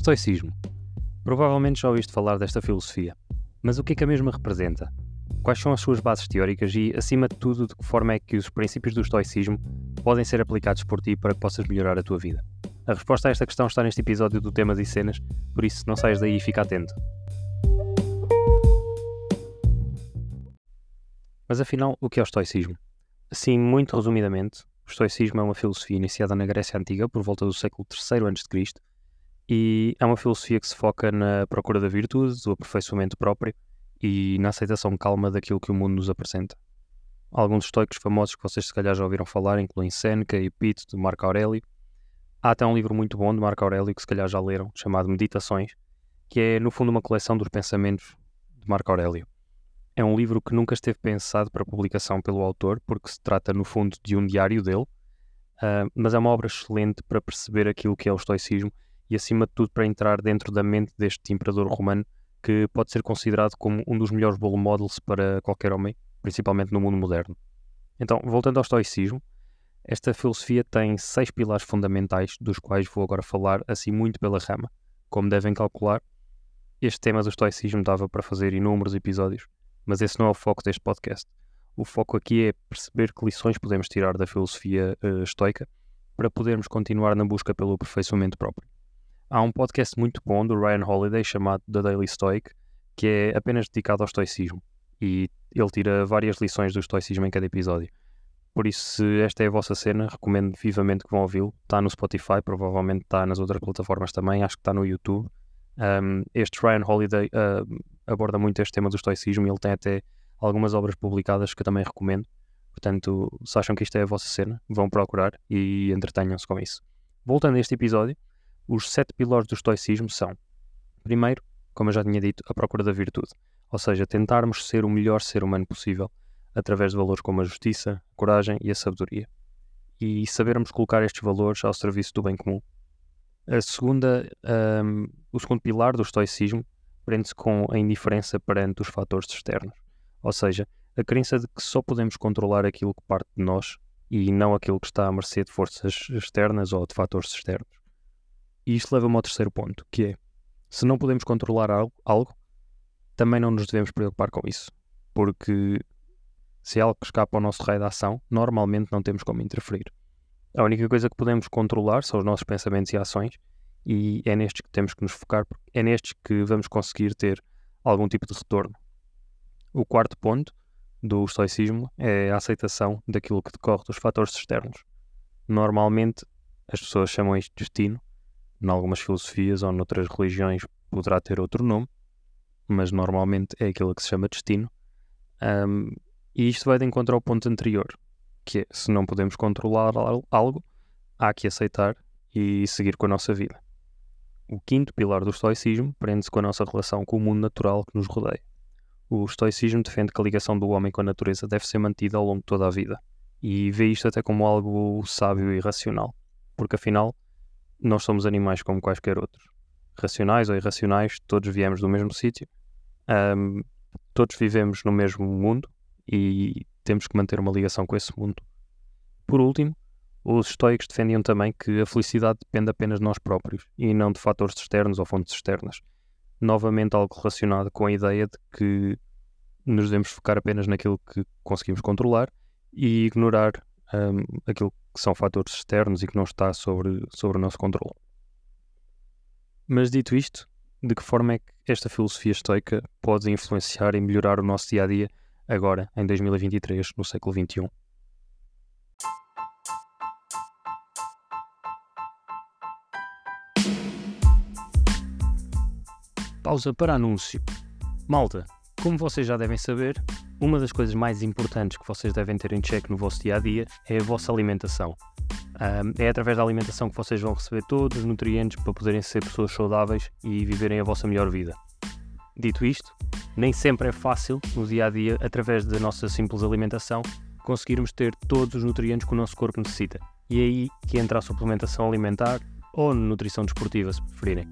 Estoicismo. Provavelmente já ouviste falar desta filosofia, mas o que é que a mesma representa? Quais são as suas bases teóricas e, acima de tudo, de que forma é que os princípios do estoicismo podem ser aplicados por ti para que possas melhorar a tua vida? A resposta a esta questão está neste episódio do Temas e Cenas, por isso não saias daí e fica atento. Mas afinal, o que é o estoicismo? Assim, muito resumidamente, o estoicismo é uma filosofia iniciada na Grécia Antiga por volta do século III a.C. e é uma filosofia que se foca na procura da virtude, do aperfeiçoamento próprio e na aceitação calma daquilo que o mundo nos apresenta. Alguns estoicos famosos que vocês se calhar já ouviram falar incluem Seneca e Pito de Marco Aurélio. Há até um livro muito bom de Marco Aurélio que se calhar já leram, chamado Meditações, que é no fundo uma coleção dos pensamentos de Marco Aurélio. É um livro que nunca esteve pensado para publicação pelo autor, porque se trata, no fundo, de um diário dele, uh, mas é uma obra excelente para perceber aquilo que é o estoicismo e, acima de tudo, para entrar dentro da mente deste imperador romano, que pode ser considerado como um dos melhores role models para qualquer homem, principalmente no mundo moderno. Então, voltando ao estoicismo, esta filosofia tem seis pilares fundamentais, dos quais vou agora falar assim muito pela rama. Como devem calcular, este tema do estoicismo dava para fazer inúmeros episódios, mas esse não é o foco deste podcast. O foco aqui é perceber que lições podemos tirar da filosofia uh, estoica para podermos continuar na busca pelo aperfeiçoamento próprio. Há um podcast muito bom do Ryan Holiday chamado The Daily Stoic, que é apenas dedicado ao estoicismo e ele tira várias lições do estoicismo em cada episódio. Por isso, se esta é a vossa cena, recomendo vivamente que vão ouvi-lo. Está no Spotify, provavelmente está nas outras plataformas também, acho que está no YouTube. Um, este Ryan Holiday uh, aborda muito este tema do estoicismo e ele tem até algumas obras publicadas que eu também recomendo. Portanto, se acham que isto é a vossa cena, vão procurar e entretenham-se com isso. Voltando a este episódio, os sete pilares do estoicismo são: primeiro, como eu já tinha dito, a procura da virtude, ou seja, tentarmos ser o melhor ser humano possível através de valores como a justiça, a coragem e a sabedoria, e sabermos colocar estes valores ao serviço do bem comum. A segunda, um, o segundo pilar do estoicismo prende-se com a indiferença perante os fatores externos, ou seja, a crença de que só podemos controlar aquilo que parte de nós e não aquilo que está à mercê de forças externas ou de fatores externos. E isto leva-me ao terceiro ponto, que é, se não podemos controlar algo, algo, também não nos devemos preocupar com isso, porque se é algo que escapa ao nosso raio de ação, normalmente não temos como interferir. A única coisa que podemos controlar são os nossos pensamentos e ações, e é nestes que temos que nos focar, é nestes que vamos conseguir ter algum tipo de retorno. O quarto ponto do estoicismo é a aceitação daquilo que decorre dos fatores externos. Normalmente as pessoas chamam isto de destino, em algumas filosofias ou noutras religiões poderá ter outro nome, mas normalmente é aquilo que se chama destino. Um, e isto vai de encontro ao ponto anterior, que é se não podemos controlar algo, há que aceitar e seguir com a nossa vida. O quinto pilar do estoicismo prende-se com a nossa relação com o mundo natural que nos rodeia. O estoicismo defende que a ligação do homem com a natureza deve ser mantida ao longo de toda a vida e vê isto até como algo sábio e racional, porque afinal nós somos animais como quaisquer outros, racionais ou irracionais, todos viemos do mesmo sítio, um, todos vivemos no mesmo mundo e temos que manter uma ligação com esse mundo. Por último, os estoicos defendiam também que a felicidade depende apenas de nós próprios e não de fatores externos ou fontes externas. Novamente, algo relacionado com a ideia de que nos devemos focar apenas naquilo que conseguimos controlar e ignorar um, aquilo que são fatores externos e que não está sobre, sobre o nosso controle. Mas dito isto, de que forma é que esta filosofia estoica pode influenciar e melhorar o nosso dia a dia agora, em 2023, no século XXI? Pausa para anúncio. Malta, como vocês já devem saber, uma das coisas mais importantes que vocês devem ter em check no vosso dia a dia é a vossa alimentação. É através da alimentação que vocês vão receber todos os nutrientes para poderem ser pessoas saudáveis e viverem a vossa melhor vida. Dito isto, nem sempre é fácil no dia a dia, através da nossa simples alimentação, conseguirmos ter todos os nutrientes que o nosso corpo necessita. E é aí que entra a suplementação alimentar ou nutrição desportiva, se preferirem.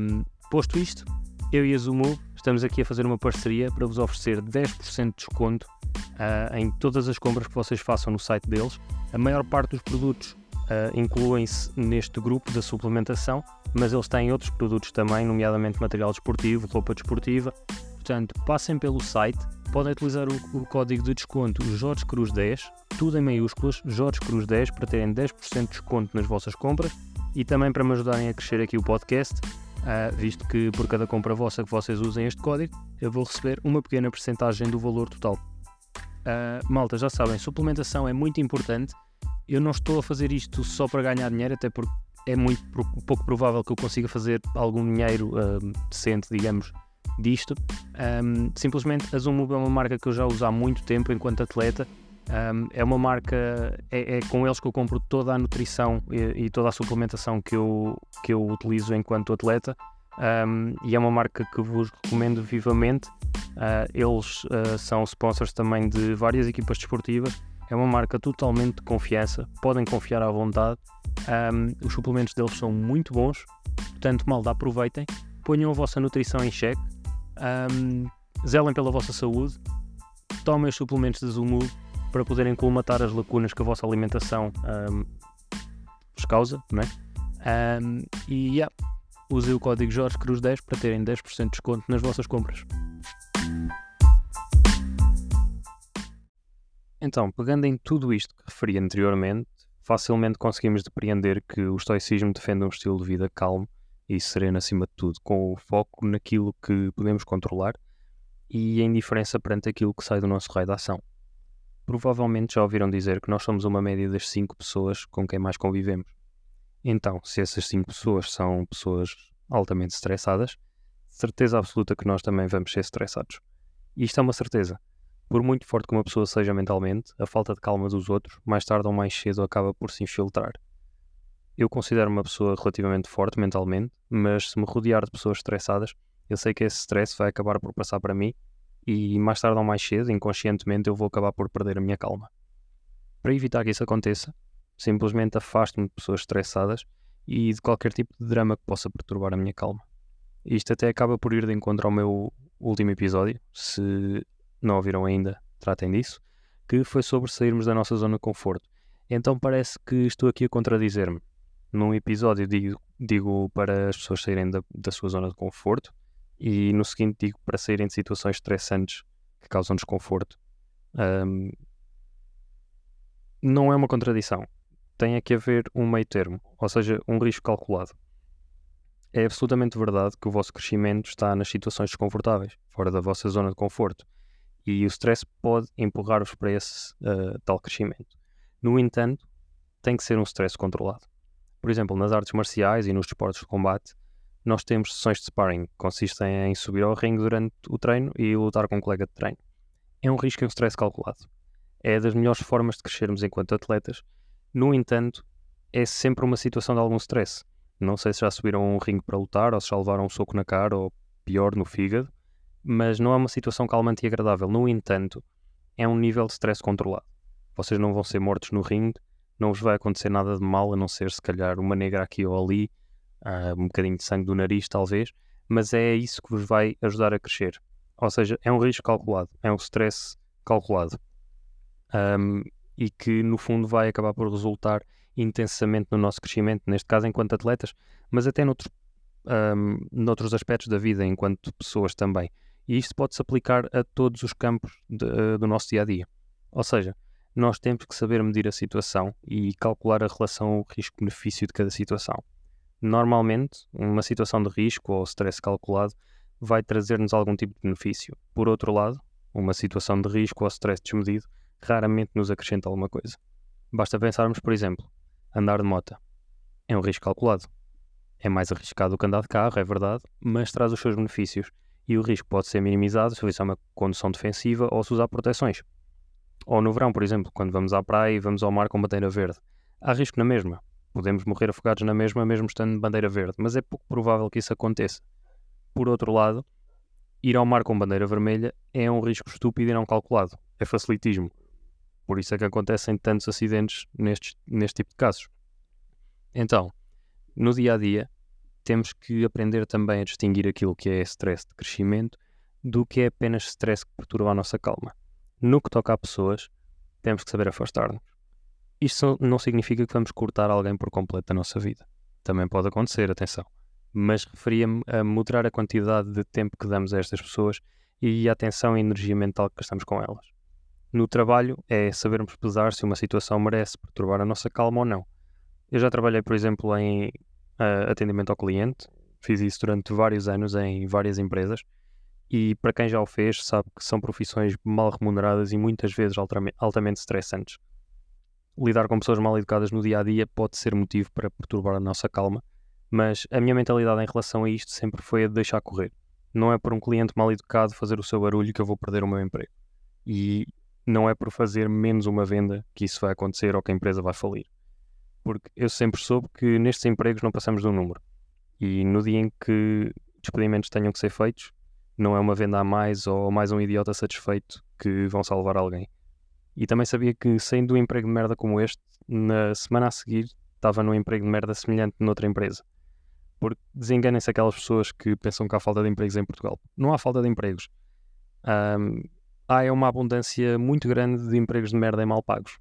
Um, posto isto, eu e a Zumu estamos aqui a fazer uma parceria para vos oferecer 10% de desconto uh, em todas as compras que vocês façam no site deles. A maior parte dos produtos uh, incluem-se neste grupo da suplementação, mas eles têm outros produtos também, nomeadamente material desportivo, roupa desportiva. Portanto, passem pelo site, podem utilizar o, o código de desconto Jorge Cruz 10, tudo em maiúsculas, Jorge Cruz 10, para terem 10% de desconto nas vossas compras e também para me ajudarem a crescer aqui o podcast, uh, visto que por cada compra vossa que vocês usem este código, eu vou receber uma pequena porcentagem do valor total. Uh, malta, já sabem, suplementação é muito importante. Eu não estou a fazer isto só para ganhar dinheiro, até porque é muito pouco provável que eu consiga fazer algum dinheiro uh, decente, digamos, disto. Um, simplesmente a Zoom é uma marca que eu já uso há muito tempo enquanto atleta um, é uma marca, é, é, com eles que eu compro toda a nutrição e, e, toda a suplementação que eu, que eu utilizo enquanto atleta. Um, e é uma marca que vos recomendo vivamente. Uh, eles uh, são sponsors também de várias equipas desportivas. É uma marca totalmente de confiança, podem confiar à vontade. Um, os suplementos deles são muito bons, portanto, malda, aproveitem, ponham a vossa nutrição em xeque, zelem pela vossa saúde, tomem os suplementos da Zumub para poderem colmatar as lacunas que a vossa alimentação um, vos causa, não é? Um, e yeah, usem o código Jorge Cruz 10 para terem 10% de desconto nas vossas compras. Então, pegando em tudo isto que referi anteriormente, facilmente conseguimos depreender que o estoicismo defende um estilo de vida calmo e sereno acima de tudo, com o foco naquilo que podemos controlar e a indiferença perante aquilo que sai do nosso raio de ação. Provavelmente já ouviram dizer que nós somos uma média das 5 pessoas com quem mais convivemos. Então, se essas 5 pessoas são pessoas altamente estressadas, certeza absoluta que nós também vamos ser estressados. E isto é uma certeza. Por muito forte que uma pessoa seja mentalmente, a falta de calma dos outros, mais tarde ou mais cedo, acaba por se infiltrar. Eu considero uma pessoa relativamente forte mentalmente, mas se me rodear de pessoas estressadas, eu sei que esse stress vai acabar por passar para mim e mais tarde ou mais cedo, inconscientemente, eu vou acabar por perder a minha calma. Para evitar que isso aconteça, simplesmente afasto-me de pessoas estressadas e de qualquer tipo de drama que possa perturbar a minha calma. Isto até acaba por ir de encontro ao meu último episódio, se não ouviram ainda, tratem disso, que foi sobre sairmos da nossa zona de conforto. Então parece que estou aqui a contradizer-me. Num episódio digo, digo para as pessoas saírem da, da sua zona de conforto, e no seguinte digo para saírem de situações estressantes que causam desconforto. Um, não é uma contradição. Tem que haver um meio termo, ou seja, um risco calculado. É absolutamente verdade que o vosso crescimento está nas situações desconfortáveis, fora da vossa zona de conforto, e o stress pode empurrar-vos para esse uh, tal crescimento. No entanto, tem que ser um stress controlado. Por exemplo, nas artes marciais e nos desportos de combate, nós temos sessões de sparring que consistem em subir ao ringue durante o treino e lutar com um colega de treino. É um risco e um stress calculado. É das melhores formas de crescermos enquanto atletas. No entanto, é sempre uma situação de algum stress. Não sei se já subiram um ringue para lutar ou se já levaram um soco na cara ou pior no fígado, mas não é uma situação calmante e agradável. No entanto, é um nível de stress controlado. Vocês não vão ser mortos no ringue, não vos vai acontecer nada de mal, a não ser se calhar uma negra aqui ou ali, uh, um bocadinho de sangue do nariz, talvez, mas é isso que vos vai ajudar a crescer. Ou seja, é um risco calculado, é um stress calculado. Um, e que no fundo vai acabar por resultar intensamente no nosso crescimento, neste caso enquanto atletas, mas até noutros, um, noutros aspectos da vida enquanto pessoas também. E isto pode-se aplicar a todos os campos de, uh, do nosso dia a dia. Ou seja, nós temos que saber medir a situação e calcular a relação risco-benefício de cada situação. Normalmente, uma situação de risco ou stress calculado vai trazer-nos algum tipo de benefício. Por outro lado, uma situação de risco ou stress desmedido raramente nos acrescenta alguma coisa. Basta pensarmos, por exemplo, andar de moto. É um risco calculado. É mais arriscado do que andar de carro, é verdade, mas traz os seus benefícios e o risco pode ser minimizado se fizer uma condução defensiva ou se usar proteções. Ou no verão, por exemplo, quando vamos à praia e vamos ao mar com bandeira verde. Há risco na mesma, Podemos morrer afogados na mesma, mesmo estando de bandeira verde, mas é pouco provável que isso aconteça. Por outro lado, ir ao mar com bandeira vermelha é um risco estúpido e não calculado. É facilitismo. Por isso é que acontecem tantos acidentes nestes, neste tipo de casos. Então, no dia a dia, temos que aprender também a distinguir aquilo que é stress de crescimento do que é apenas stress que perturba a nossa calma. No que toca a pessoas, temos que saber afastar-nos. Isto não significa que vamos cortar alguém por completo da nossa vida. Também pode acontecer, atenção. Mas referia-me a moderar a quantidade de tempo que damos a estas pessoas e a atenção e energia mental que gastamos com elas. No trabalho é sabermos pesar se uma situação merece perturbar a nossa calma ou não. Eu já trabalhei, por exemplo, em uh, atendimento ao cliente, fiz isso durante vários anos em várias empresas e para quem já o fez sabe que são profissões mal remuneradas e muitas vezes altamente estressantes. Lidar com pessoas mal educadas no dia a dia pode ser motivo para perturbar a nossa calma, mas a minha mentalidade em relação a isto sempre foi a de deixar correr. Não é por um cliente mal educado fazer o seu barulho que eu vou perder o meu emprego. E não é por fazer menos uma venda que isso vai acontecer ou que a empresa vai falir. Porque eu sempre soube que nestes empregos não passamos de um número. E no dia em que despedimentos tenham que ser feitos, não é uma venda a mais ou mais um idiota satisfeito que vão salvar alguém. E também sabia que saindo um emprego de merda como este, na semana a seguir estava num emprego de merda semelhante noutra empresa. Porque desenganem-se aquelas pessoas que pensam que há falta de empregos em Portugal. Não há falta de empregos. Um, há é uma abundância muito grande de empregos de merda e mal pagos.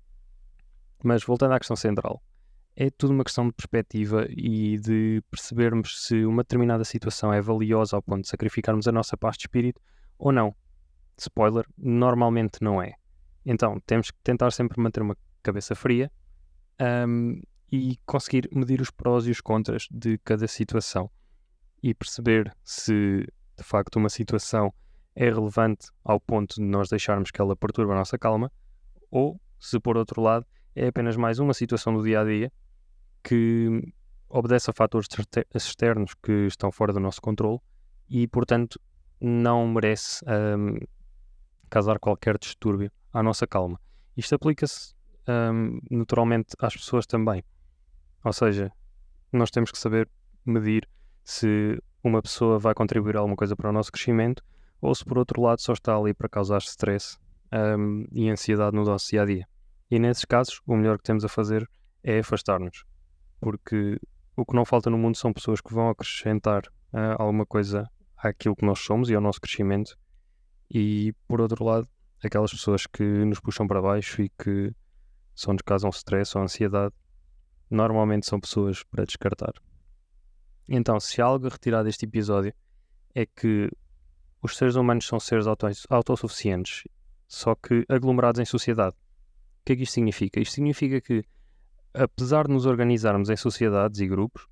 Mas voltando à questão central, é tudo uma questão de perspectiva e de percebermos se uma determinada situação é valiosa ao ponto de sacrificarmos a nossa paz de espírito ou não. Spoiler, normalmente não é. Então temos que tentar sempre manter uma cabeça fria um, e conseguir medir os prós e os contras de cada situação e perceber se de facto uma situação é relevante ao ponto de nós deixarmos que ela perturbe a nossa calma, ou se por outro lado é apenas mais uma situação do dia a dia que obedece a fatores externos que estão fora do nosso controle e, portanto, não merece um, causar qualquer distúrbio à nossa calma. Isto aplica-se um, naturalmente às pessoas também. Ou seja, nós temos que saber medir se uma pessoa vai contribuir alguma coisa para o nosso crescimento ou se por outro lado só está ali para causar stress um, e ansiedade no nosso dia a dia. E nesses casos, o melhor que temos a fazer é afastar-nos, porque o que não falta no mundo são pessoas que vão acrescentar uh, alguma coisa àquilo que nós somos e ao nosso crescimento, e por outro lado, aquelas pessoas que nos puxam para baixo e que só nos causam stress ou ansiedade, normalmente são pessoas para descartar. Então, se há algo a retirar deste episódio, é que os seres humanos são seres autossuficientes, só que aglomerados em sociedade. O que é que isto significa? Isto significa que, apesar de nos organizarmos em sociedades e grupos,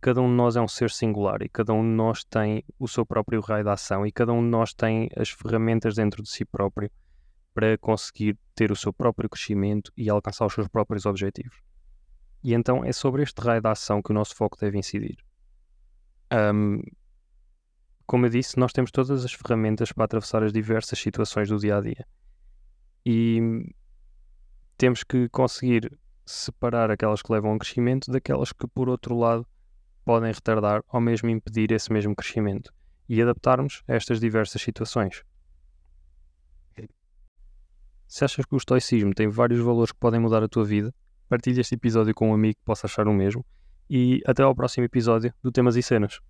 cada um de nós é um ser singular e cada um de nós tem o seu próprio raio de ação e cada um de nós tem as ferramentas dentro de si próprio para conseguir ter o seu próprio crescimento e alcançar os seus próprios objetivos. E então é sobre este raio de ação que o nosso foco deve incidir. Um, como eu disse, nós temos todas as ferramentas para atravessar as diversas situações do dia a dia. E temos que conseguir separar aquelas que levam ao crescimento daquelas que, por outro lado, podem retardar ou mesmo impedir esse mesmo crescimento e adaptarmos a estas diversas situações. Se achas que o estoicismo tem vários valores que podem mudar a tua vida, partilha este episódio com um amigo que possa achar o mesmo e até ao próximo episódio do Temas e Cenas.